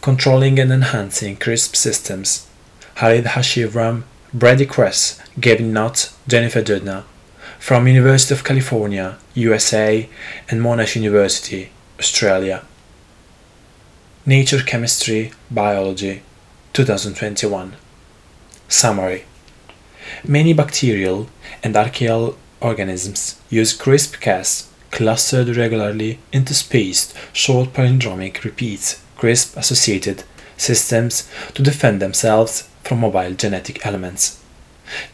controlling and enhancing CRISP systems. Khalid Hashivram, Brady Kress, Gavin Nutt, Jennifer Doudna, from University of California, USA, and Monash University, Australia. Nature Chemistry Biology 2021 Summary Many bacterial and archaeal organisms use CRISP-Cas clustered regularly interspaced short palindromic repeats CRISP associated systems to defend themselves from mobile genetic elements.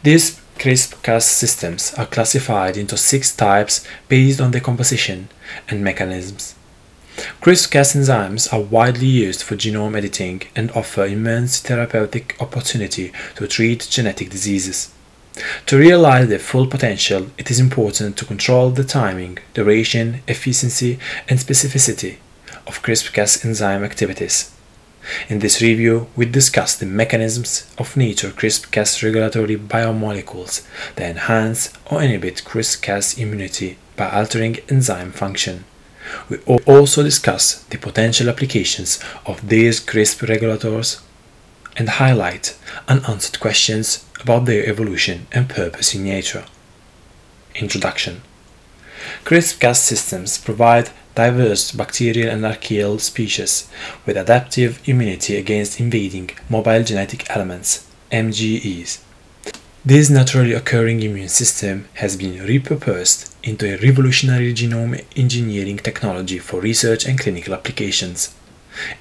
These CRISP-Cas systems are classified into six types based on their composition and mechanisms. CRISP-Cas enzymes are widely used for genome editing and offer immense therapeutic opportunity to treat genetic diseases. To realize their full potential, it is important to control the timing, duration, efficiency, and specificity of CRISP-Cas enzyme activities. In this review, we discuss the mechanisms of nature CRISPR-Cas regulatory biomolecules that enhance or inhibit CRISPR-Cas immunity by altering enzyme function. We also discuss the potential applications of these CRISP regulators and highlight unanswered questions about their evolution and purpose in nature. Introduction CRISP-Cas systems provide diverse bacterial and archaeal species with adaptive immunity against invading mobile genetic elements, MGEs. This naturally occurring immune system has been repurposed into a revolutionary genome engineering technology for research and clinical applications.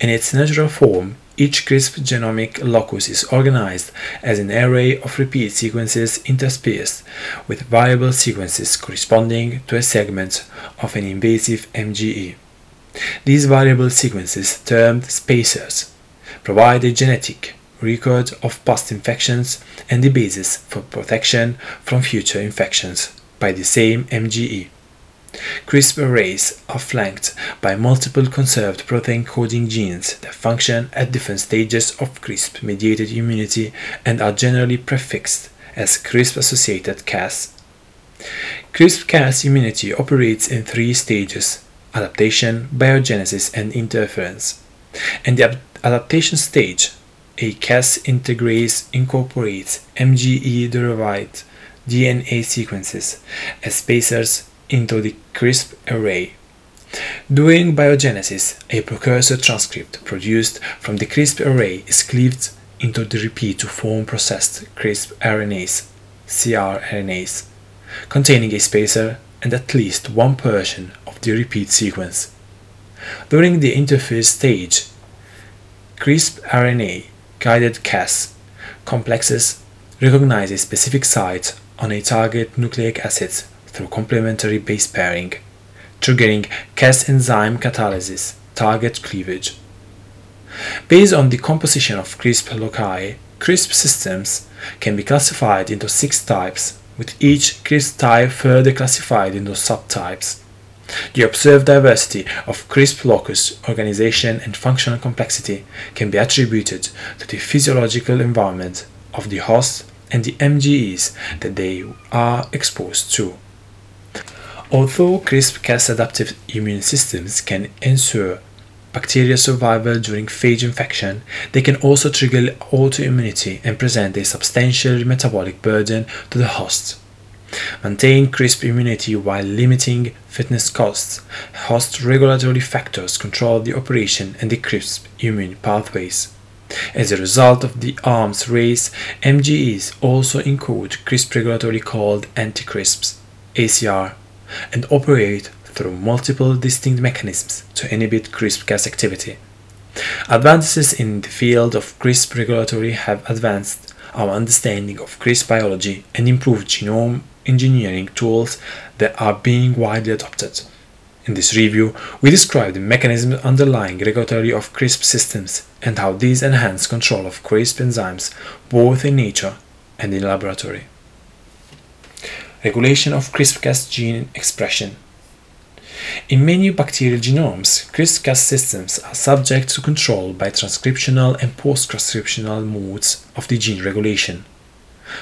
In its natural form, each CRISP genomic locus is organized as an array of repeat sequences interspaced with variable sequences corresponding to a segment of an invasive MGE. These variable sequences, termed spacers, provide a genetic record of past infections and the basis for protection from future infections by the same MGE. CRISP arrays are flanked by multiple conserved protein coding genes that function at different stages of CRISP mediated immunity and are generally prefixed as CRISP associated Cas. CRISP Cas immunity operates in three stages adaptation, biogenesis, and interference. In the adaptation stage, a Cas integrase incorporates MGE derived DNA sequences as spacers into the CRISP array. During biogenesis, a precursor transcript produced from the CRISP array is cleaved into the repeat to form processed CRISP RNAs, cRNAs, containing a spacer and at least one portion of the repeat sequence. During the interphase stage, CRISP RNA guided Cas complexes recognize a specific site on a target nucleic acid through complementary base pairing, triggering Cas enzyme catalysis, target cleavage. Based on the composition of CRISP loci, CRISP systems can be classified into six types, with each CRISP type further classified into subtypes. The observed diversity of CRISP locus organization and functional complexity can be attributed to the physiological environment of the host and the MGEs that they are exposed to. Although CRISP-Cas adaptive immune systems can ensure bacterial survival during phage infection, they can also trigger autoimmunity and present a substantial metabolic burden to the host. Maintain CRISP immunity while limiting fitness costs. Host regulatory factors control the operation and the CRISP immune pathways. As a result of the arms race, MGEs also encode CRISP regulatory called anti-CRISPs, ACR, and operate through multiple distinct mechanisms to inhibit CRISP-Cas activity. Advances in the field of CRISP regulatory have advanced our understanding of CRISP biology and improved genome engineering tools that are being widely adopted. In this review, we describe the mechanisms underlying regulatory of CRISP systems and how these enhance control of CRISP enzymes both in nature and in laboratory regulation of CRISPR-Cas gene expression. In many bacterial genomes, CRISPR-Cas systems are subject to control by transcriptional and post-transcriptional modes of the gene regulation.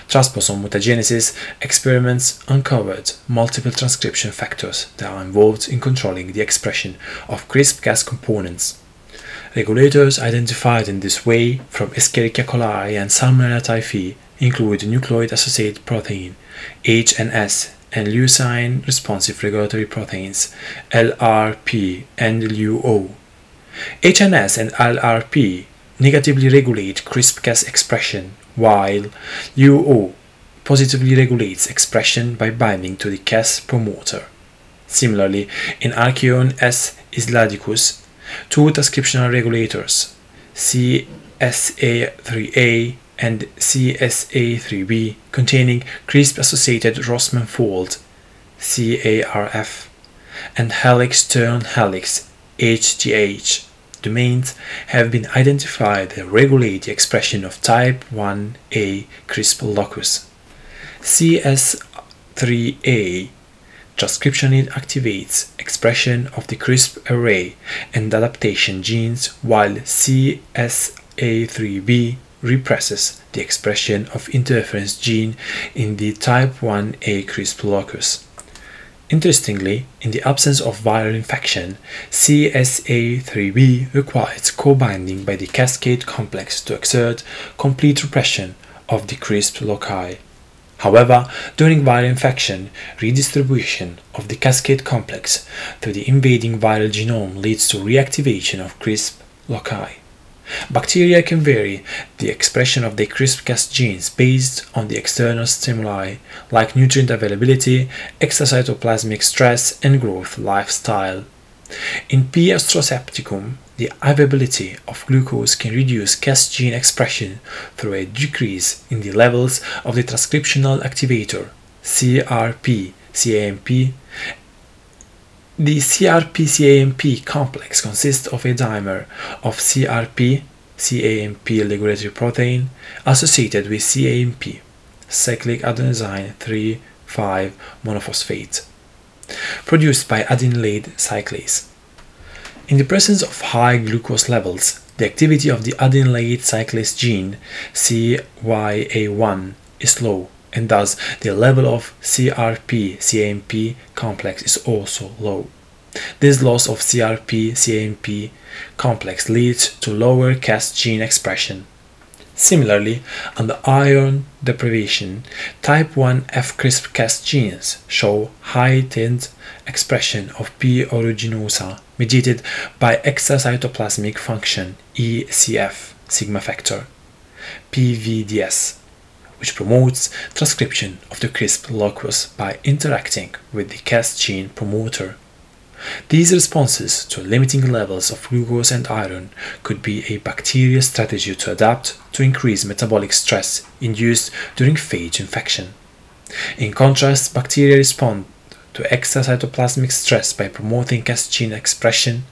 Transposon mutagenesis experiments uncovered multiple transcription factors that are involved in controlling the expression of CRISPR-Cas components. Regulators identified in this way from Escherichia coli and Salmonella typhi include nucleoid-associated protein, HNS, and leucine responsive regulatory proteins, LRP and LUO. HNS and LRP negatively regulate CRISPR-Cas expression, while LUO positively regulates expression by binding to the Cas promoter. Similarly, in Archaeon S. isladicus, two transcriptional regulators, CSA3A and CSA3B, containing CRISP-associated Rossmann fold, CARF, and helix turn helix, HTH, domains have been identified that regulate the expression of type 1a CRISP locus. CS3A transcription activates expression of the CRISP array and adaptation genes while CSA3B represses the expression of interference gene in the type 1a CRISP locus. Interestingly, in the absence of viral infection, CSA3B requires co-binding by the cascade complex to exert complete repression of the CRISP loci. However, during viral infection, redistribution of the cascade complex through the invading viral genome leads to reactivation of CRISP loci. Bacteria can vary the expression of their CRISPR-Cas genes based on the external stimuli like nutrient availability, extracytoplasmic stress, and growth lifestyle. In P. astrosepticum, the availability of glucose can reduce Cas gene expression through a decrease in the levels of the transcriptional activator CRP, CAMP. The CRP-CAMP complex consists of a dimer of CRP, CAMP regulatory protein associated with CAMP, cyclic adenosine 3,5 monophosphate, produced by adenylate cyclase. In the presence of high glucose levels, the activity of the adenylate cyclase gene CYA1 is low, and thus the level of CRP-CAMP complex is also low. This loss of CRP-CAMP complex leads to lower Cas gene expression. Similarly, under iron deprivation, type 1F CRISPR-Cas genes show heightened expression of P. aeruginosa mediated by extracytoplasmic function ECF sigma factor PVDS which promotes transcription of the CRISP locus by interacting with the Cas gene promoter. These responses to limiting levels of glucose and iron could be a bacterial strategy to adapt to increase metabolic stress induced during phage infection. In contrast, bacteria respond to extracytoplasmic stress by promoting Cas gene expression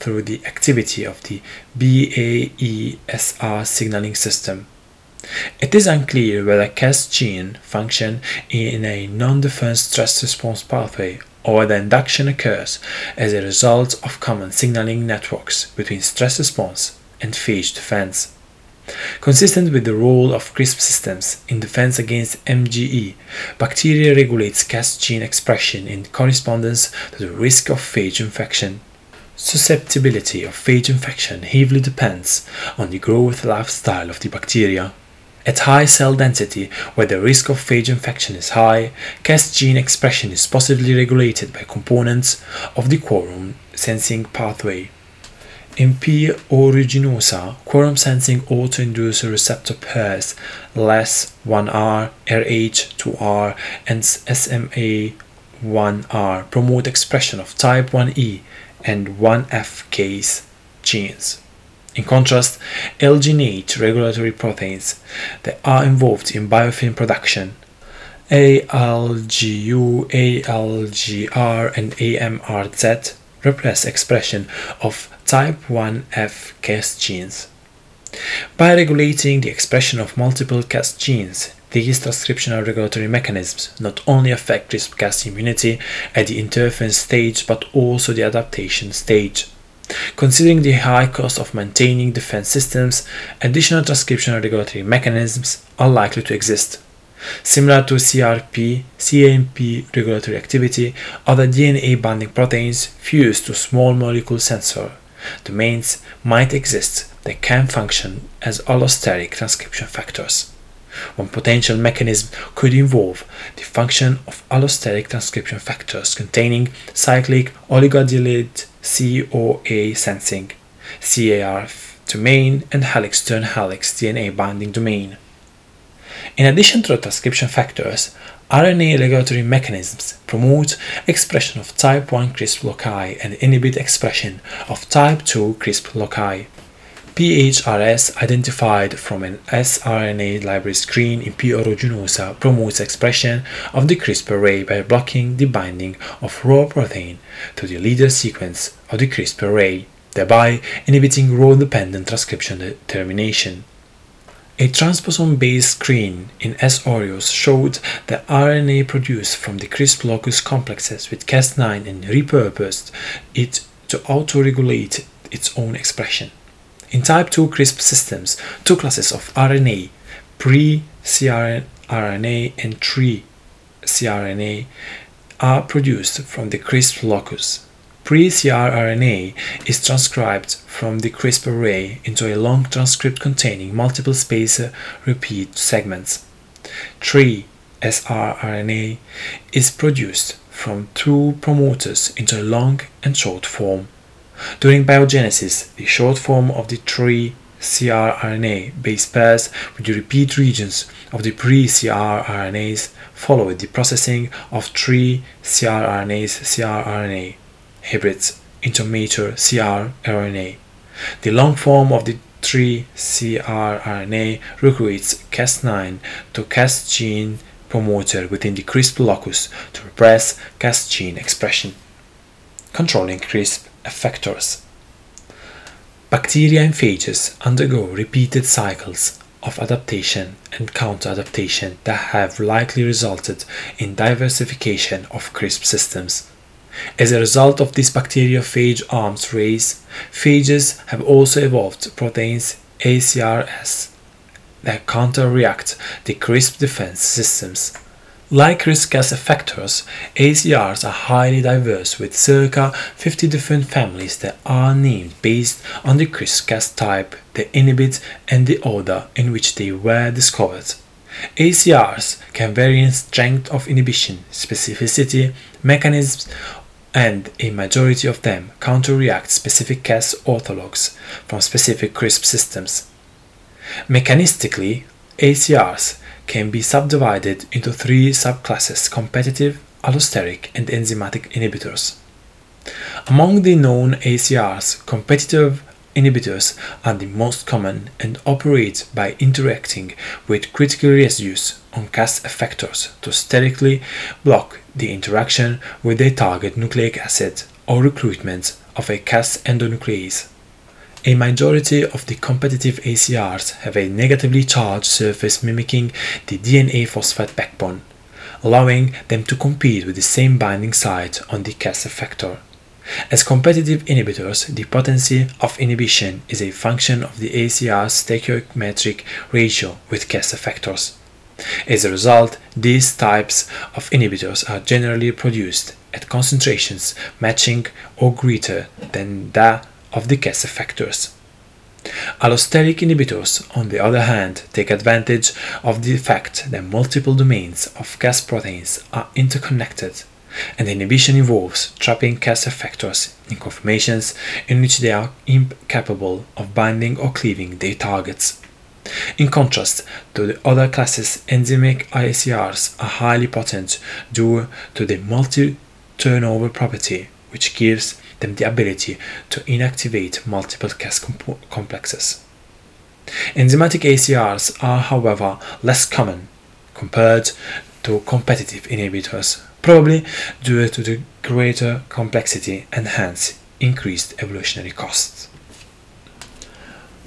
through the activity of the BAESR signaling system. It is unclear whether Cas gene function in a non-defense stress response pathway or whether induction occurs as a result of common signaling networks between stress response and phage defense. Consistent with the role of CRISP systems in defense against MGE, bacteria regulates Cas gene expression in correspondence to the risk of phage infection. Susceptibility of phage infection heavily depends on the growth lifestyle of the bacteria. At high cell density, where the risk of phage infection is high, Cas gene expression is positively regulated by components of the quorum sensing pathway. In P. aeruginosa, quorum sensing autoinducer receptor pairs LAS1R, RH2R, and SMA1R promote expression of type 1E and 1F case genes. In contrast, alginate regulatory proteins that are involved in biofilm production ALGU, ALGR, and AMRZ repress expression of type 1F Cas genes. By regulating the expression of multiple Cas genes, these transcriptional regulatory mechanisms not only affect CRISPR-Cas immunity at the interference stage but also the adaptation stage. Considering the high cost of maintaining defense systems, additional transcriptional regulatory mechanisms are likely to exist. Similar to CRP, CAMP regulatory activity, other DNA binding proteins fused to small molecule sensor domains might exist that can function as allosteric transcription factors. One potential mechanism could involve the function of allosteric transcription factors containing cyclic oligonucleotide COA sensing, CAR domain, and helix turn helix DNA binding domain. In addition to the transcription factors, RNA regulatory mechanisms promote expression of type 1 CRISP loci and inhibit expression of type 2 CRISP loci. PHRS identified from an sRNA library screen in P. aeruginosa promotes expression of the CRISPR array by blocking the binding of raw protein to the leader sequence of the CRISPR array, thereby inhibiting role-dependent transcription termination. A transposon-based screen in S. aureus showed that RNA produced from the CRISP locus complexes with Cas9 and repurposed it to autoregulate its own expression. In type 2 CRISP systems, two classes of RNA, pre-cRNA and tre-cRNA, are produced from the CRISP locus. Pre-cRNA is transcribed from the CRISP array into a long transcript containing multiple spacer repeat segments. Tre-sRNA is produced from two promoters into a long and short form. During biogenesis, the short form of the tre cRNA base pairs with the repeat regions of the pre-cRNAs follow the processing of tre cRNAs cRNA hybrids into mature cRNA. The long form of the tre cRNA recruits Cas9 to Cas gene promoter within the CRISP locus to repress Cas gene expression. Controlling CRISP effectors. Bacteria and phages undergo repeated cycles of adaptation and counter-adaptation that have likely resulted in diversification of CRISP systems. As a result of this bacteriophage arms race, phages have also evolved proteins ACRS that counter-react the CRISP defense systems. Like CRISPR-Cas effectors, ACRs are highly diverse with circa 50 different families that are named based on the CRISPR-Cas type they inhibit and the order in which they were discovered. ACRs can vary in strength of inhibition, specificity, mechanisms, and a majority of them counter-react specific Cas orthologs from specific CRISP systems. Mechanistically, ACRs can be subdivided into three subclasses competitive, allosteric, and enzymatic inhibitors. Among the known ACRs, competitive inhibitors are the most common and operate by interacting with critical residues on Cas effectors to sterically block the interaction with their target nucleic acid or recruitment of a Cas endonuclease. A majority of the competitive ACRs have a negatively charged surface mimicking the DNA phosphate backbone, allowing them to compete with the same binding site on the Cas effector. As competitive inhibitors, the potency of inhibition is a function of the ACR's stoichiometric ratio with Cas effectors. As a result, these types of inhibitors are generally produced at concentrations matching or greater than that of the Cas effectors. Allosteric inhibitors, on the other hand, take advantage of the fact that multiple domains of Cas proteins are interconnected, and inhibition involves trapping Cas effectors in conformations in which they are incapable of binding or cleaving their targets. In contrast to the other classes, enzymic ACRs are highly potent due to the multi-turnover property, which gives them the ability to inactivate multiple Cas complexes. Enzymatic ACRs are, however, less common compared to competitive inhibitors, probably due to the greater complexity and hence increased evolutionary costs.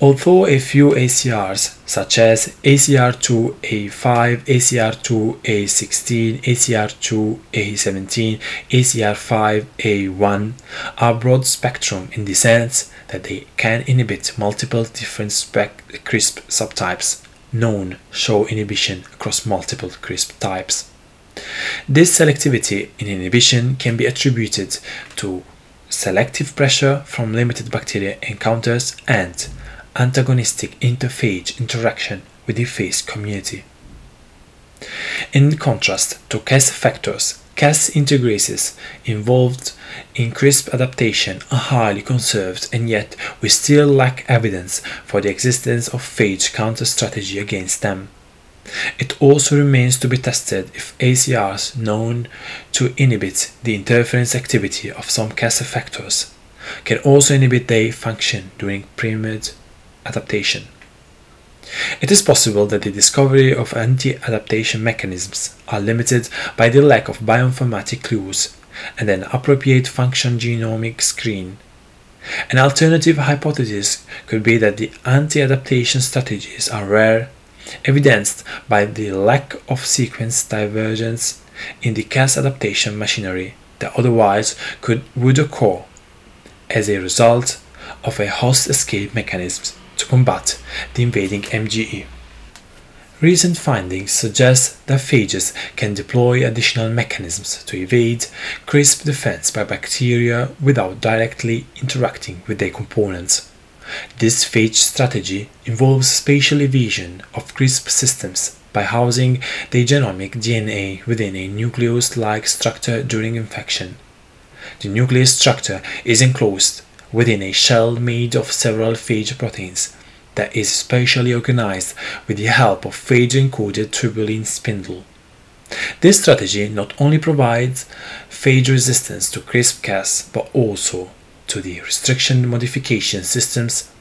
Although a few ACRs, such as ACR2A5, ACR2A16, ACR2A17, ACR5A1, are broad spectrum in the sense that they can inhibit multiple different CRISP subtypes, known show inhibition across multiple CRISP types. This selectivity in inhibition can be attributed to selective pressure from limited bacteria encounters, and antagonistic interphage interaction with the phage community. In contrast to Cas effectors, Cas integrases involved in CRISP adaptation are highly conserved and yet we still lack evidence for the existence of phage counter strategy against them. It also remains to be tested if ACRs known to inhibit the interference activity of some Cas effectors can also inhibit their function during primed adaptation. It is possible that the discovery of anti-adaptation mechanisms are limited by the lack of bioinformatic clues and an appropriate function genomic screen. An alternative hypothesis could be that the anti-adaptation strategies are rare evidenced by the lack of sequence divergence in the Cas adaptation machinery that otherwise could would occur as a result of a host escape mechanism to combat the invading MGE. Recent findings suggest that phages can deploy additional mechanisms to evade CRISP defense by bacteria without directly interacting with their components. This phage strategy involves spatial evasion of CRISP systems by housing the genomic DNA within a nucleus-like structure during infection. The nucleus structure is enclosed within a shell made of several phage proteins that is spatially organized with the help of phage-encoded tubulin spindle. This strategy not only provides phage resistance to CRISP-Cas but also to the restriction modification systems.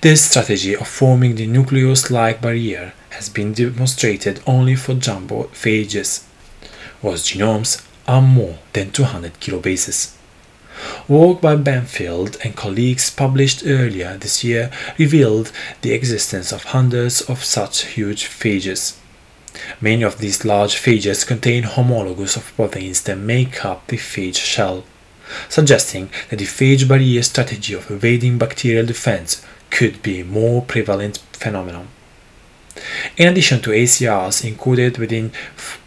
This strategy of forming the nucleus-like barrier has been demonstrated only for jumbo phages, whose genomes are more than 200 kilobases. Work by Banfield and colleagues published earlier this year revealed the existence of hundreds of such huge phages. Many of these large phages contain homologous of proteins that make up the phage shell suggesting that the phage barrier strategy of evading bacterial defense could be a more prevalent phenomenon. In addition to ACRs encoded within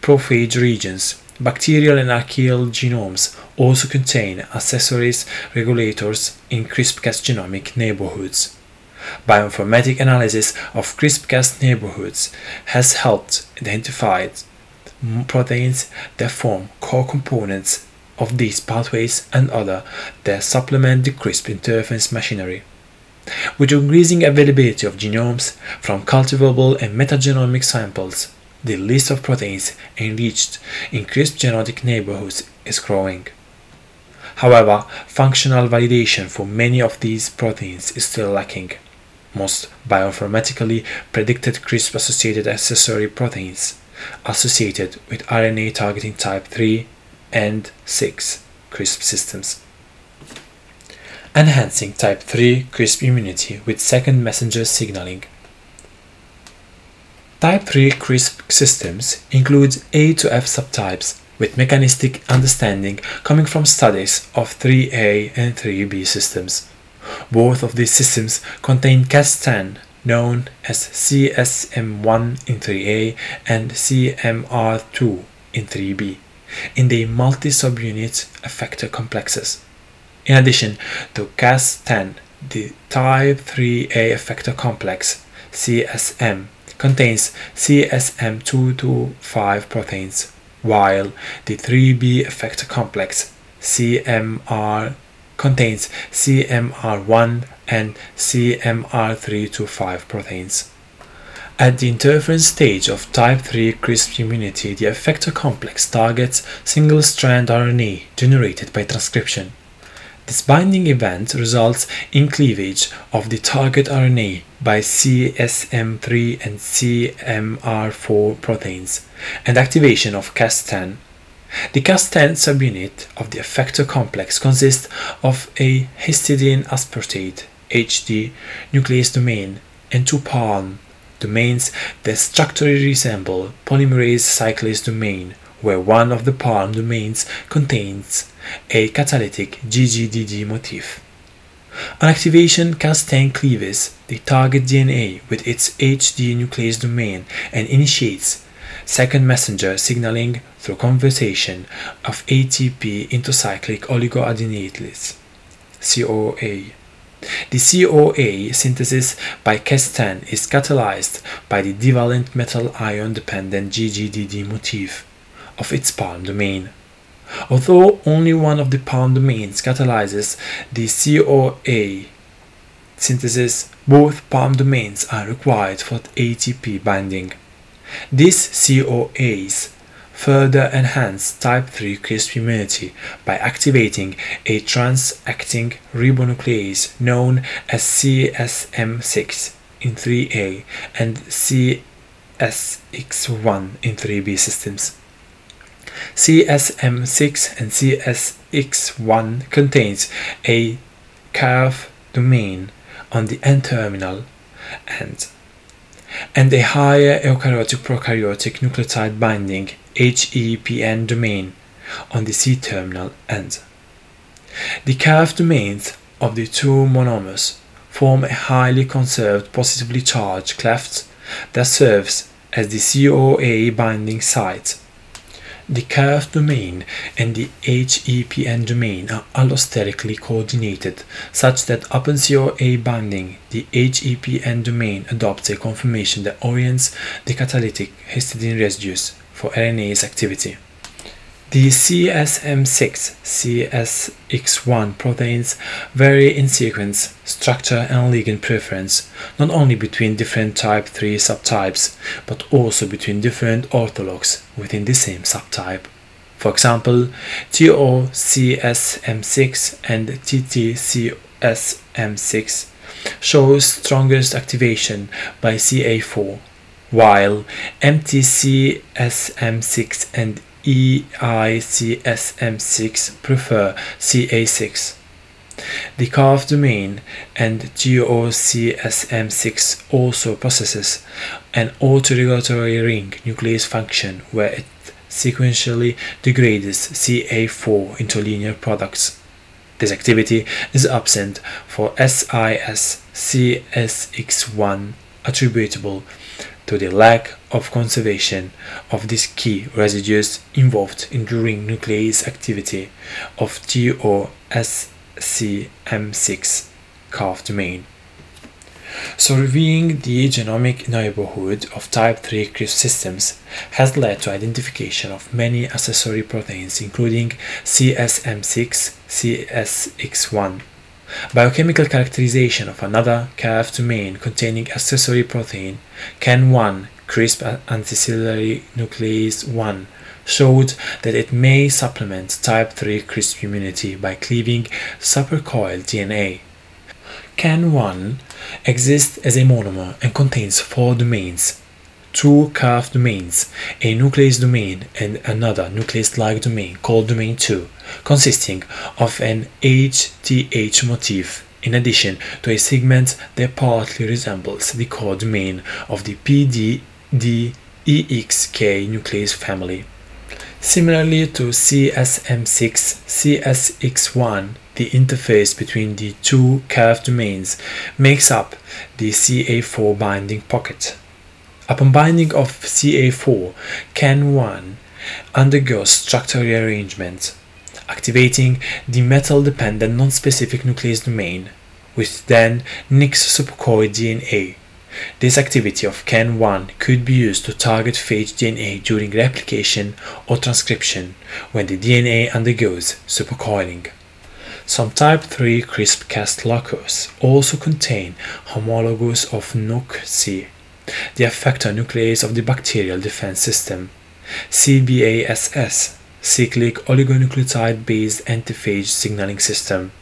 prophage regions, bacterial and archaeal genomes also contain accessories regulators in CRISPR-Cas genomic neighborhoods. Bioinformatic analysis of CRISPR-Cas neighborhoods has helped identify proteins that form core components of these pathways and other that supplement the CRISP interference machinery. With increasing availability of genomes from cultivable and metagenomic samples, the list of proteins enriched in CRISP genetic neighborhoods is growing. However, functional validation for many of these proteins is still lacking. Most bioinformatically predicted CRISP associated accessory proteins associated with RNA targeting type 3 and 6 CRISP systems. Enhancing type 3 CRISP immunity with second messenger signaling. Type 3 CRISP systems include A to F subtypes with mechanistic understanding coming from studies of 3A and 3B systems. Both of these systems contain Cas10, known as CSM1 in 3A and CMR2 in 3B in the multi-subunit effector complexes. In addition to Cas10, the type 3A effector complex CSM contains CSM225 proteins, while the 3B effector complex CMR contains CMR1 and CMR325 proteins. At the interference stage of type 3 CRISP immunity, the effector complex targets single-strand RNA generated by transcription. This binding event results in cleavage of the target RNA by CSM3 and CMR4 proteins and activation of Cas10. The Cas10 subunit of the effector complex consists of a histidine aspartate HD nuclease domain and two palm domains that structurally resemble polymerase cyclase domain, where one of the palm domains contains a catalytic GGDD motif. On activation, Cas10 cleaves the target DNA with its HD nuclease domain and initiates second messenger signaling through conversion of ATP into cyclic oligoadenylates, COA. The COA synthesis by Cas10 is catalyzed by the divalent metal ion dependent GGDD motif of its palm domain. Although only one of the palm domains catalyzes the COA synthesis, both palm domains are required for ATP binding. These COAs further enhance type 3 CRISP immunity by activating a trans-acting ribonuclease known as CSM6 in 3A and CSX1 in 3B systems. CSM6 and CSX1 contains a CAF domain on the N-terminal end and a higher eukaryotic prokaryotic nucleotide binding HEPN domain on the C-terminal end. The CAF domains of the two monomers form a highly conserved positively charged cleft that serves as the COA binding site the CAF domain and the HEPN domain are allosterically coordinated such that upon COA binding, the HEPN domain adopts a conformation that orients the catalytic histidine residues for RNase activity. The CSM6 CSX1 proteins vary in sequence, structure, and ligand preference, not only between different type 3 subtypes, but also between different orthologs within the same subtype. For example, TOCSM6 and TTCSM6 shows strongest activation by CA4, while MTCSM6 and EICSM6 prefer CA6. The CAF domain and GOCSM6 also possesses an autoregulatory ring nuclease function where it sequentially degrades CA4 into linear products. This activity is absent for SIS CSX1 attributable to the lack of conservation of these key residues involved in the ring nuclease activity of TOSCM6 CAF domain. Surveying the genomic neighborhood of type 3 CRISP systems has led to identification of many accessory proteins including CSM6, CSX1, Biochemical characterization of another CAF domain containing accessory protein, CAN1 CRISP anticellulary nuclease 1, showed that it may supplement type 3 CRISP immunity by cleaving supercoiled DNA. CAN1 exists as a monomer and contains four domains two CAF domains, a nuclease domain and another nuclease-like domain called domain 2, consisting of an HTH motif in addition to a segment that partly resembles the core domain of the PDDEXK nuclease family. Similarly to CSM6, CSX1, the interface between the two CAF domains makes up the CA4 binding pocket. Upon binding of CA4, CAN1 undergoes structural rearrangement, activating the metal-dependent non-specific nuclease domain, which then nicks supercoiled DNA. This activity of CAN1 could be used to target phage DNA during replication or transcription when the DNA undergoes supercoiling. Some type 3 CRISP-Cas locus also contain homologous of NUC-C the effector nuclease of the bacterial defense system, CBASS, cyclic oligonucleotide based antiphage signaling system.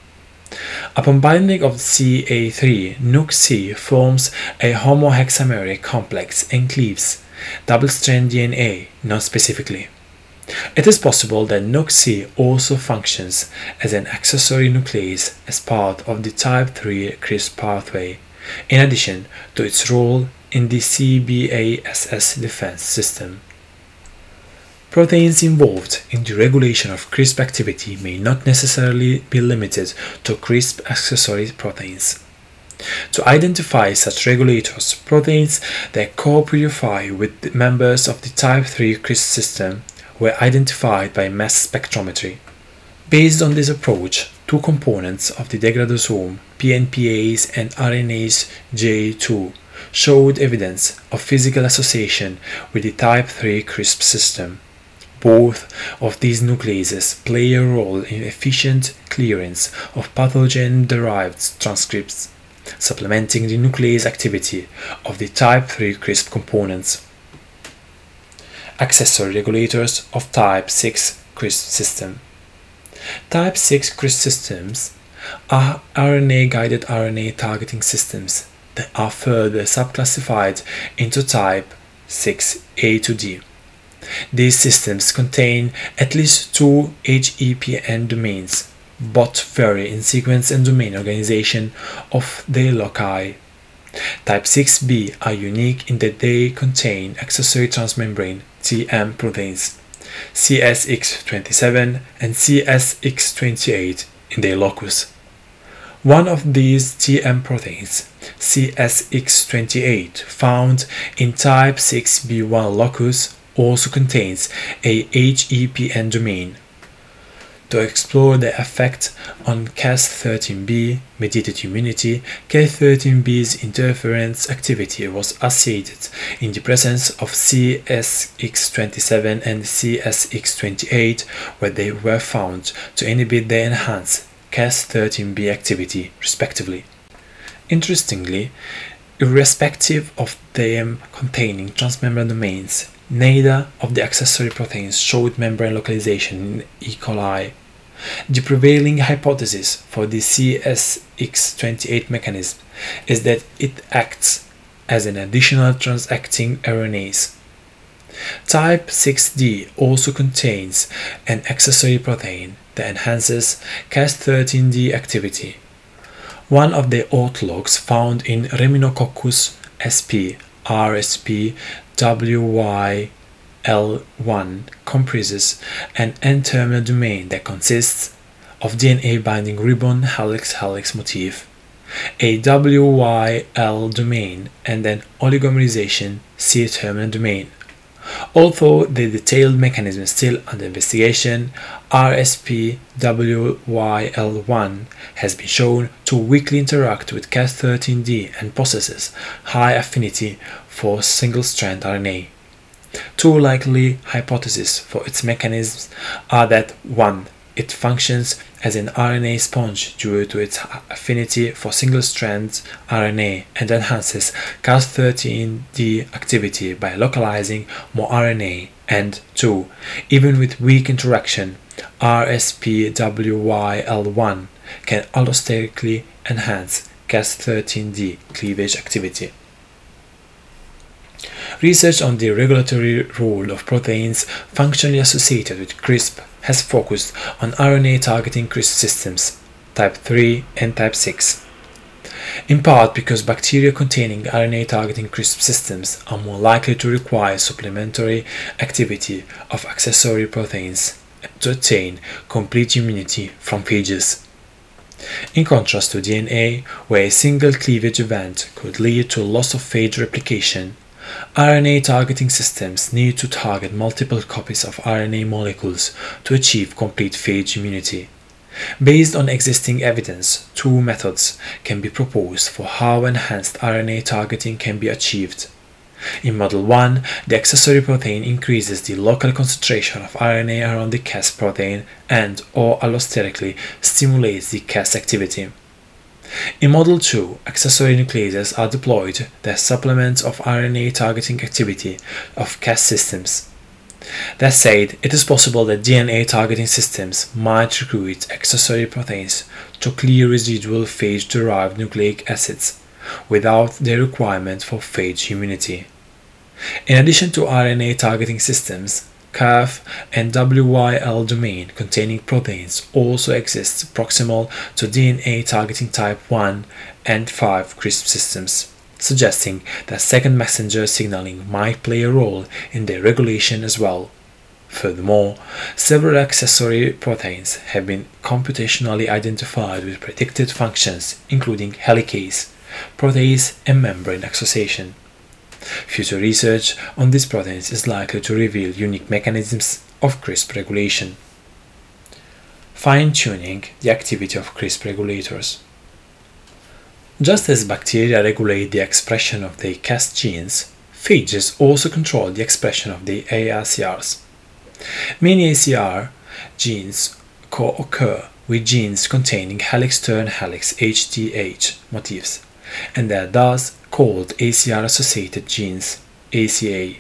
Upon binding of CA3, NUC-C forms a homohexameric complex and cleaves double-strand DNA non-specifically. It is possible that NUC-C also functions as an accessory nuclease as part of the type 3 CRISP pathway, in addition to its role in the CBASS defense system. Proteins involved in the regulation of CRISP activity may not necessarily be limited to CRISP accessory proteins. To identify such regulators, proteins that co-purify with members of the type 3 CRISP system were identified by mass spectrometry. Based on this approach, two components of the degradosome, PNPase and RNase J2, showed evidence of physical association with the type 3 CRISP system. Both of these nucleases play a role in efficient clearance of pathogen-derived transcripts, supplementing the nuclease activity of the type 3 CRISP components. Accessory regulators of type 6 CRISP system. Type 6 CRISP systems are RNA-guided RNA targeting systems that are further subclassified into type 6A to D. These systems contain at least two HEPN domains, but vary in sequence and domain organization of their loci. Type 6b are unique in that they contain accessory transmembrane TM proteins CSX27 and CSX28 in their locus. One of these TM proteins, CSX28, found in type 6b1 locus, also contains a HEPN domain. To explore the effect on Cas13b mediated immunity, Cas13b's interference activity was assayed in the presence of CSX27 and CSX28, where they were found to inhibit the enhanced Cas13b activity, respectively. Interestingly, irrespective of them containing transmembrane domains, neither of the accessory proteins showed membrane localization in E. coli the prevailing hypothesis for the CSX28 mechanism is that it acts as an additional transacting RNase. Type 6D also contains an accessory protein that enhances Cas13D activity. One of the autologs found in Reminococcus sp, RSP, WY, L1 comprises an N-terminal domain that consists of DNA binding ribbon helix helix motif, a WYL domain, and an oligomerization C-terminal domain. Although the detailed mechanism is still under investigation, RSPWYL1 has been shown to weakly interact with Cas13D and possesses high affinity for single-strand RNA. Two likely hypotheses for its mechanisms are that 1. It functions as an RNA sponge due to its affinity for single-strand RNA and enhances Cas13D activity by localizing more RNA, and 2. Even with weak interaction, RSPWYL1 can allosterically enhance Cas13D cleavage activity. Research on the regulatory role of proteins functionally associated with CRISP has focused on RNA targeting CRISP systems, type 3 and type 6. In part because bacteria containing RNA targeting CRISP systems are more likely to require supplementary activity of accessory proteins to attain complete immunity from phages. In contrast to DNA, where a single cleavage event could lead to loss of phage replication, RNA targeting systems need to target multiple copies of RNA molecules to achieve complete phage immunity. Based on existing evidence, two methods can be proposed for how enhanced RNA targeting can be achieved. In Model 1, the accessory protein increases the local concentration of RNA around the Cas protein and or allosterically stimulates the Cas activity. In Model 2, accessory nucleases are deployed that supplement of RNA targeting activity of Cas systems. That said, it is possible that DNA targeting systems might recruit accessory proteins to clear residual phage-derived nucleic acids without the requirement for phage immunity. In addition to RNA targeting systems, CAF and WYL domain containing proteins also exists proximal to DNA targeting type 1 and 5 CRISP systems, suggesting that second messenger signaling might play a role in their regulation as well. Furthermore, several accessory proteins have been computationally identified with predicted functions, including helicase, protease, and membrane association. Future research on these proteins is likely to reveal unique mechanisms of CRISP regulation. Fine tuning the activity of CRISP regulators. Just as bacteria regulate the expression of the Cas genes, phages also control the expression of the ACRs. Many ACR genes co-occur with genes containing helix-turn helix HTH motifs, and are thus called ACR-associated genes, ACA.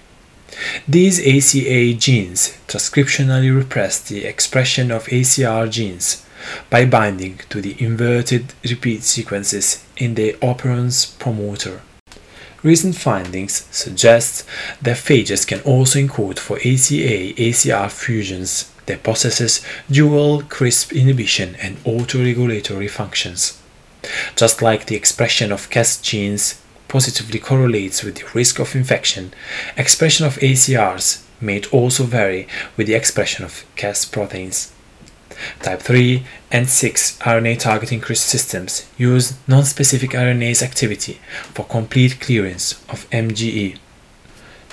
These ACA genes transcriptionally repress the expression of ACR genes by binding to the inverted repeat sequences in the operon's promoter. Recent findings suggest that phages can also encode for ACA-ACR fusions that possesses dual CRISP inhibition and autoregulatory functions. Just like the expression of Cas genes positively correlates with the risk of infection, expression of ACRs may also vary with the expression of Cas proteins. Type 3 and 6 RNA targeting systems use non-specific RNase activity for complete clearance of MGE.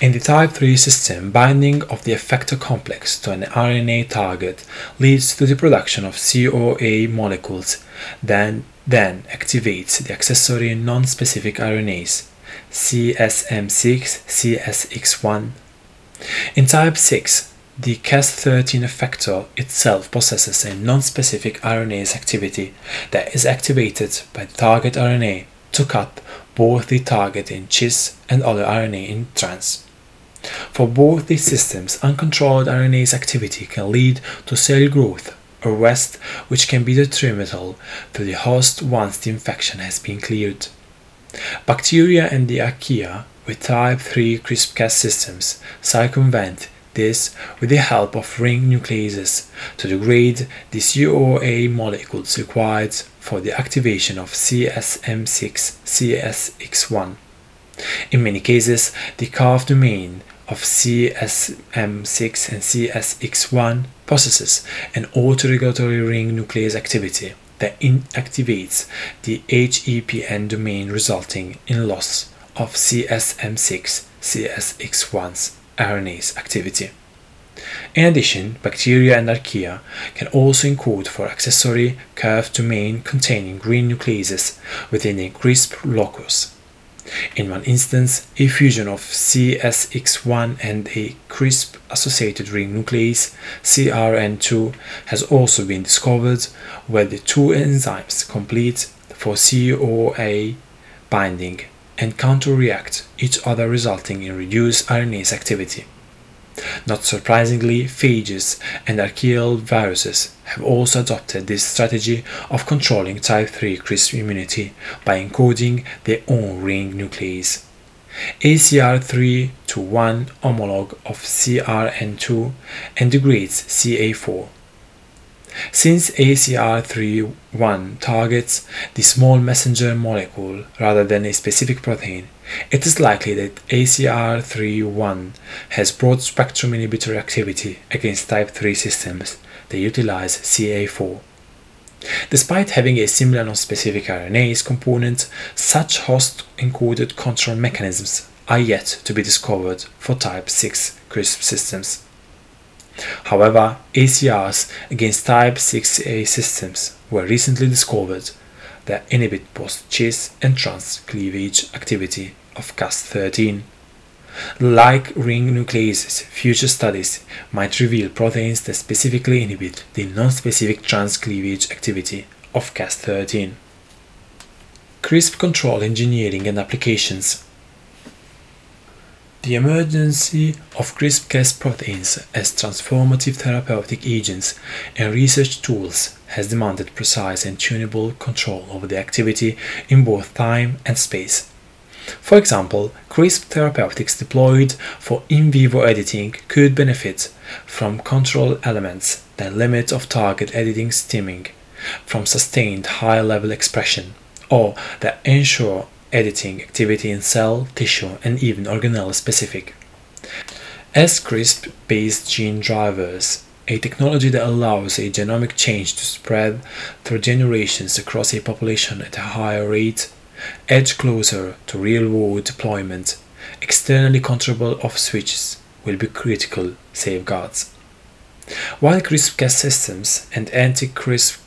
In the type 3 system, binding of the effector complex to an RNA target leads to the production of COA molecules that then activates the accessory non-specific RNase CSM6, CSX1. In type 6, the Cas13 effector itself possesses a non-specific RNase activity that is activated by the target RNA to cut both the target in cis and other RNA in trans. For both these systems, uncontrolled RNase activity can lead to cell growth or rest, which can be detrimental to the host once the infection has been cleared. Bacteria and the archaea with type 3 CRISPR-Cas systems circumvent this with the help of ring nucleases to degrade the COA molecules required for the activation of CSM6 CSX1. In many cases, the CAF domain of CSM6 and CSX1 processes, an autoregulatory ring nuclease activity that inactivates the HEPN domain resulting in loss of CSM6 CSX1's RNase activity. In addition, bacteria and archaea can also encode for accessory curved domain containing green nucleases within a CRISP locus. In one instance, a fusion of CSX1 and a CRISP associated ring nuclease, CRN2, has also been discovered where the two enzymes complete for COA binding and counter-react each other resulting in reduced RNase activity. Not surprisingly, phages and archaeal viruses have also adopted this strategy of controlling type 3 CRISP immunity by encoding their own ring nuclease. ACR3 to 1 homologue of CRN2 and degrades CA4 since ACR31 targets the small messenger molecule rather than a specific protein, it is likely that ACR31 has broad spectrum inhibitory activity against type 3 systems that utilize CA4. Despite having a similar non-specific RNase component, such host-encoded control mechanisms are yet to be discovered for type 6 CRISP systems. However, ACRs against type 6A systems were recently discovered that inhibit both cis and trans cleavage activity of Cas13. Like ring nucleases, future studies might reveal proteins that specifically inhibit the non-specific trans cleavage activity of Cas13. CRISP control engineering and applications the emergence of CRISPR-Cas proteins as transformative therapeutic agents and research tools has demanded precise and tunable control over the activity in both time and space. For example, CRISP therapeutics deployed for in vivo editing could benefit from control elements that limit off-target editing stemming from sustained high-level expression, or that ensure editing activity in cell, tissue, and even organelle specific. As CRISP based gene drivers, a technology that allows a genomic change to spread through generations across a population at a higher rate, edge closer to real-world deployment, externally controllable off switches will be critical safeguards. While CRISP-Cas systems and anti-CRISP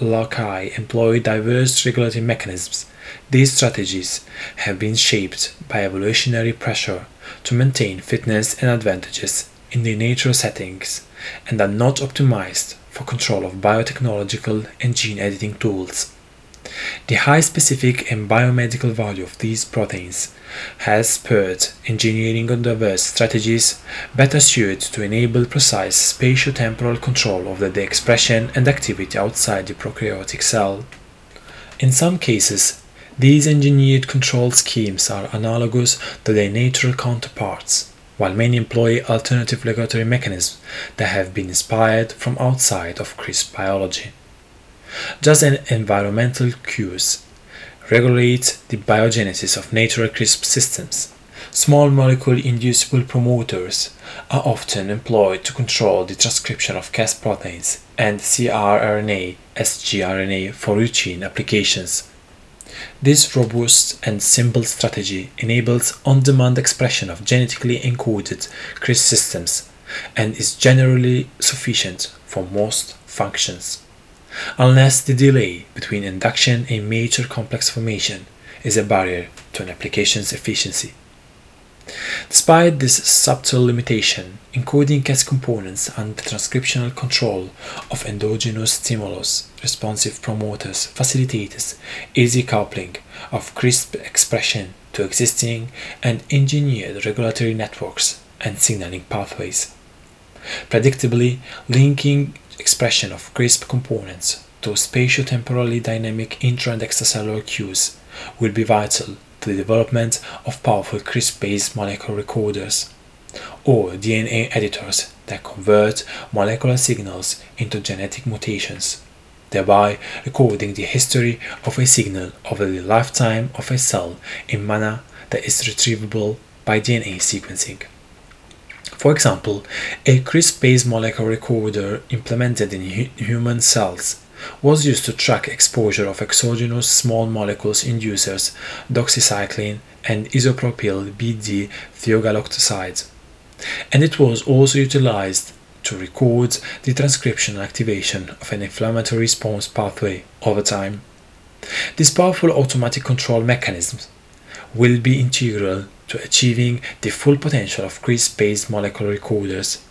loci employ diverse regulatory mechanisms, these strategies have been shaped by evolutionary pressure to maintain fitness and advantages in the natural settings and are not optimized for control of biotechnological and gene editing tools. The high specific and biomedical value of these proteins has spurred engineering on diverse strategies better suited to enable precise spatio-temporal control of the expression and activity outside the prokaryotic cell. In some cases, these engineered control schemes are analogous to their natural counterparts, while many employ alternative regulatory mechanisms that have been inspired from outside of CRISP biology. Just as environmental cues regulate the biogenesis of natural CRISP systems. Small molecule inducible promoters are often employed to control the transcription of Cas proteins and crRNA, sgRNA for routine applications. This robust and simple strategy enables on-demand expression of genetically encoded CRISP systems and is generally sufficient for most functions unless the delay between induction and major complex formation is a barrier to an application's efficiency. Despite this subtle limitation, encoding Cas components under transcriptional control of endogenous stimulus, responsive promoters, facilitators, easy coupling of CRISP expression to existing and engineered regulatory networks and signaling pathways. Predictably, linking expression of CRISP components to spatio-temporally dynamic intra and extracellular cues will be vital to the development of powerful CRISP-based molecular recorders or DNA editors that convert molecular signals into genetic mutations, thereby recording the history of a signal over the lifetime of a cell in manner that is retrievable by DNA sequencing. For example, a CRISP-based molecular recorder implemented in human cells was used to track exposure of exogenous small molecules inducers doxycycline and isopropyl BD thiogalactosides. And it was also utilized to record the transcriptional activation of an inflammatory response pathway over time. These powerful automatic control mechanisms will be integral to achieving the full potential of CRISP-based molecular recorders,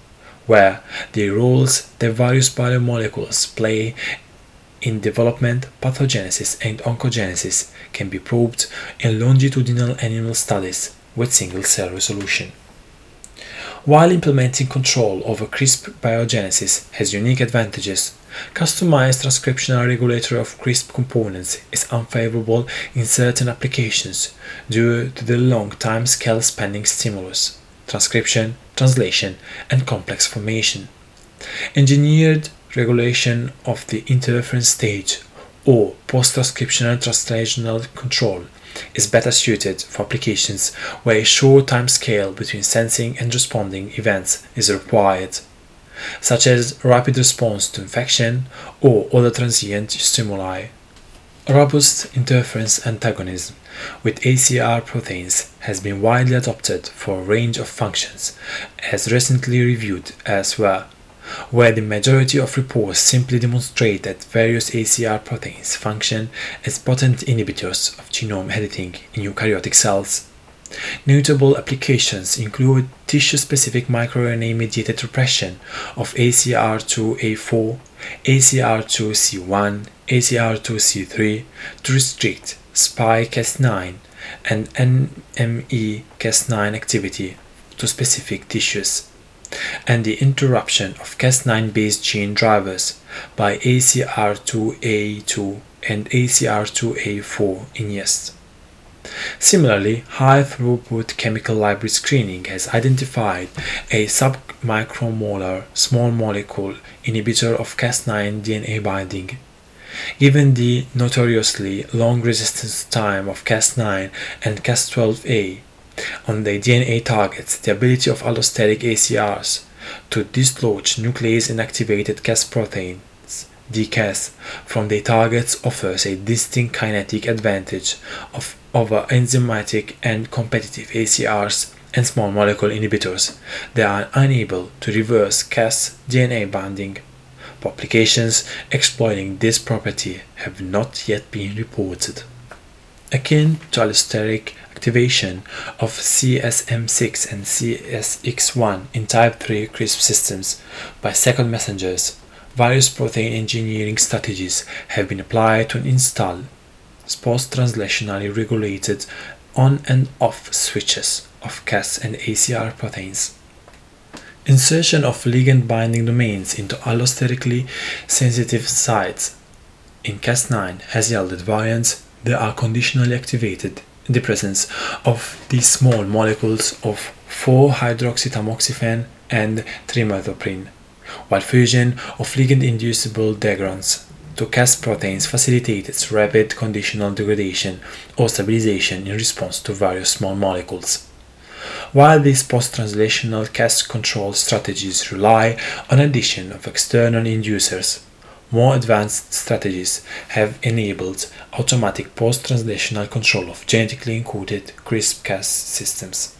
where the roles the various biomolecules play in development, pathogenesis, and oncogenesis can be probed in longitudinal animal studies with single-cell resolution. While implementing control over CRISP biogenesis has unique advantages, customized transcriptional regulatory of CRISP components is unfavorable in certain applications due to the long time scale spanning stimulus, transcription, translation, and complex formation. Engineered regulation of the interference stage or post-transcriptional translational control is better suited for applications where a short time scale between sensing and responding events is required, such as rapid response to infection or other transient stimuli. Robust interference antagonism with ACR proteins has been widely adopted for a range of functions, as recently reviewed elsewhere where the majority of reports simply demonstrate that various ACR proteins function as potent inhibitors of genome editing in eukaryotic cells. Notable applications include tissue-specific microRNA-mediated repression of ACR2A4, ACR2C1, ACR2C3 to restrict SPY-Cas9 and NME-Cas9 activity to specific tissues and the interruption of Cas9 based gene drivers by ACR2A2 and ACR2A4 in yeast. Similarly, high throughput chemical library screening has identified a submicromolar small molecule inhibitor of Cas9 DNA binding. Given the notoriously long resistance time of Cas9 and Cas12a, on the DNA targets the ability of allostatic ACRs to dislodge nuclease inactivated Cas proteins DCAS, from their targets offers a distinct kinetic advantage of, over enzymatic and competitive ACRs and small molecule inhibitors. They are unable to reverse Cas DNA binding. Publications exploiting this property have not yet been reported. Akin to allosteric activation of CSM6 and CSX1 in type 3 CRISP systems by second messengers, various protein engineering strategies have been applied to install post-translationally regulated on and off switches of Cas and ACR proteins. Insertion of ligand binding domains into allosterically sensitive sites in Cas9 has yielded variants that are conditionally activated in the presence of these small molecules of 4-hydroxytamoxifen and trimethoprim while fusion of ligand-inducible degrons to Cas proteins facilitates rapid conditional degradation or stabilization in response to various small molecules. While these post-translational Cas control strategies rely on addition of external inducers, more advanced strategies have enabled automatic post-translational control of genetically encoded CRISPR-Cas systems.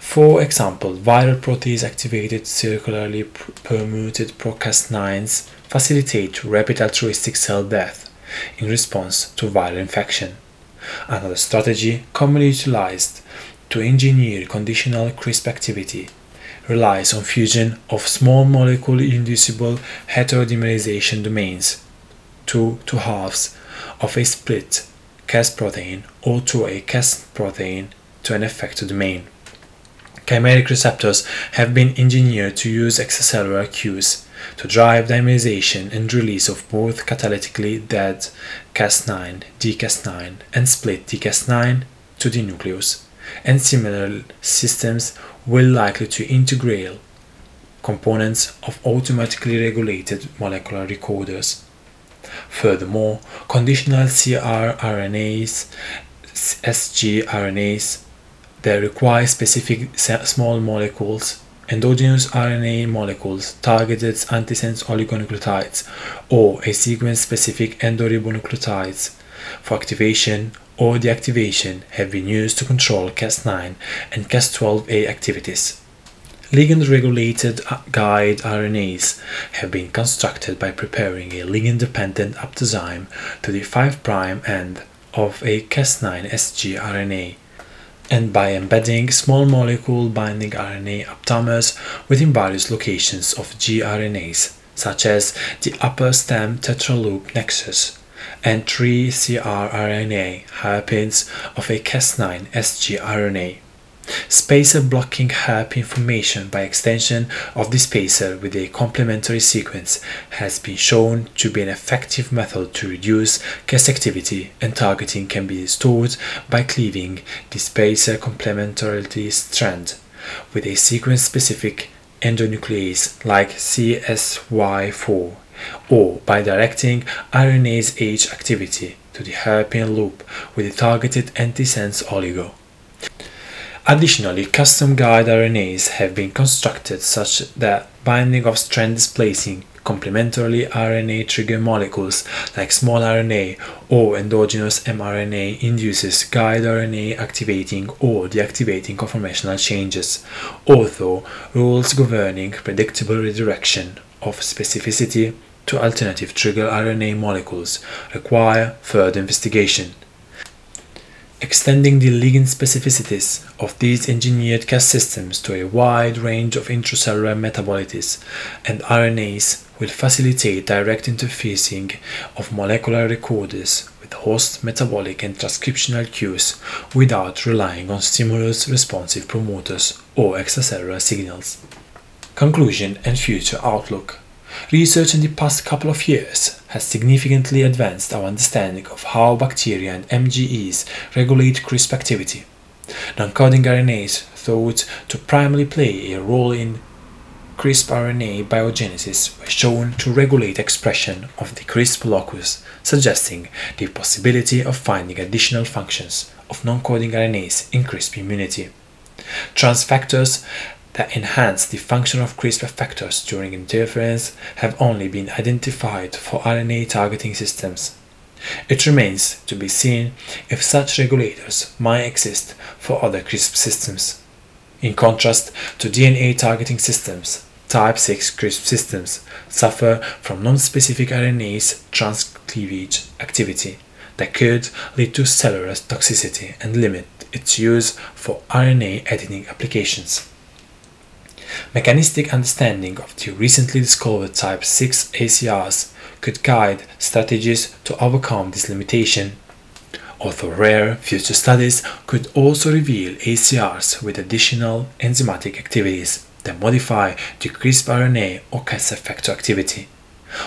For example, viral protease activated circularly permuted procas9s facilitate rapid altruistic cell death in response to viral infection. Another strategy commonly utilized to engineer conditional CRISP activity relies on fusion of small molecule inducible heterodimerization domains to two halves of a split Cas protein or to a Cas protein to an effector domain. Chimeric receptors have been engineered to use extracellular cues to drive dimerization and release of both catalytically dead Cas9, DCAS9, and split DCAS9 to the nucleus, and similar systems will likely to integrate components of automatically regulated molecular recorders. Furthermore, conditional cRNAs, sgRNAs, they require specific small molecules, endogenous RNA molecules, targeted antisense oligonucleotides, or a sequence-specific endoribonucleotides for activation or deactivation have been used to control Cas9 and Cas12a activities. Ligand-regulated uh, guide RNAs have been constructed by preparing a ligand-dependent aptazyme to the 5' end of a Cas9 sgRNA and by embedding small molecule binding RNA aptamers within various locations of gRNAs, such as the upper stem tetraloop nexus and three crRNA hairpins of a Cas9 sgRNA. Spacer blocking hairpin formation by extension of the spacer with a complementary sequence has been shown to be an effective method to reduce Cas activity and targeting can be restored by cleaving the spacer complementarity strand with a sequence specific endonuclease like CSY4 or by directing RNase H activity to the hairpin loop with a targeted antisense oligo. Additionally, custom guide RNAs have been constructed such that binding of strand displacing complementary RNA trigger molecules like small RNA or endogenous mRNA induces guide RNA activating or deactivating conformational changes, although rules governing predictable redirection of specificity to alternative trigger RNA molecules require further investigation. Extending the ligand specificities of these engineered Cas systems to a wide range of intracellular metabolites and RNAs will facilitate direct interfacing of molecular recorders with host metabolic and transcriptional cues without relying on stimulus responsive promoters or extracellular signals. Conclusion and future outlook. Research in the past couple of years has significantly advanced our understanding of how bacteria and MGEs regulate CRISP activity. Non-coding RNAs thought to primarily play a role in CRISP RNA biogenesis were shown to regulate expression of the CRISP locus, suggesting the possibility of finding additional functions of non-coding RNAs in CRISP immunity. Transfectors that enhance the function of CRISPR effectors during interference have only been identified for RNA targeting systems. It remains to be seen if such regulators might exist for other CRISP systems. In contrast to DNA targeting systems, type 6 CRISP systems suffer from non-specific RNase transcleavage activity that could lead to cellular toxicity and limit its use for RNA editing applications. Mechanistic understanding of the recently discovered type 6 ACRs could guide strategies to overcome this limitation. Although rare, future studies could also reveal ACRs with additional enzymatic activities that modify the CRISP RNA or Cas effector activity.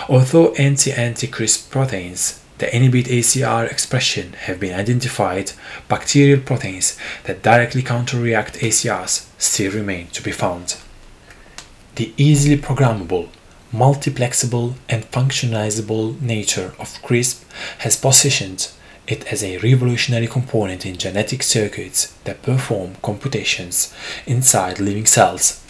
Although anti-anti-CRISP proteins that inhibit ACR expression have been identified, bacterial proteins that directly counterreact ACRs still remain to be found. The easily programmable, multiplexable, and functionalizable nature of CRISP has positioned it as a revolutionary component in genetic circuits that perform computations inside living cells.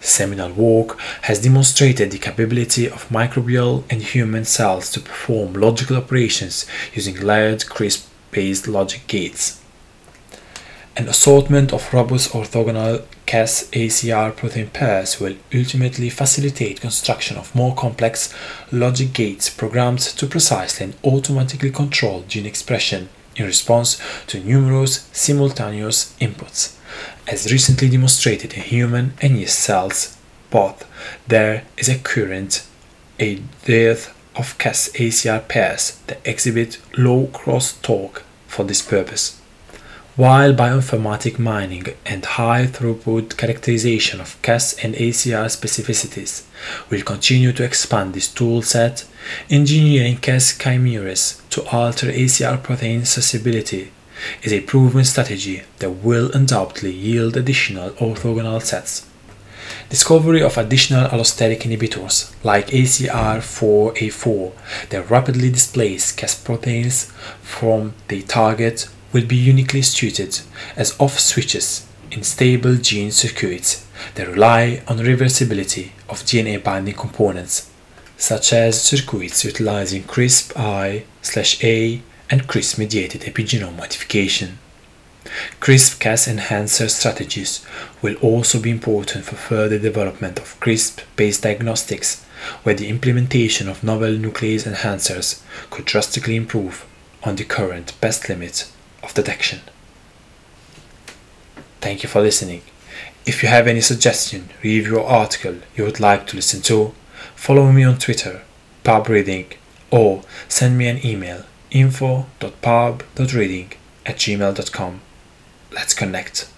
Seminal work has demonstrated the capability of microbial and human cells to perform logical operations using layered CRISP based logic gates. An assortment of robust orthogonal Cas ACR protein pairs will ultimately facilitate construction of more complex logic gates programmed to precisely and automatically control gene expression in response to numerous simultaneous inputs. As recently demonstrated in human and yeast cells, both there is a current a dearth of Cas ACR pairs that exhibit low crosstalk for this purpose. While bioinformatic mining and high throughput characterization of Cas and ACR specificities will continue to expand this toolset, engineering Cas chimeras to alter ACR protein susceptibility is a proven strategy that will undoubtedly yield additional orthogonal sets. Discovery of additional allosteric inhibitors like ACR4A4 that rapidly displace Cas proteins from the target will be uniquely suited as off switches in stable gene circuits that rely on reversibility of DNA binding components, such as circuits utilizing CRISP-I/A and CRISP mediated epigenome modification. CRISP Cas enhancer strategies will also be important for further development of CRISP based diagnostics, where the implementation of novel nuclease enhancers could drastically improve on the current best limit of detection. Thank you for listening. If you have any suggestion, review or article you would like to listen to, follow me on Twitter, pubreading, or send me an email info.pub.reading at gmail.com. Let's connect.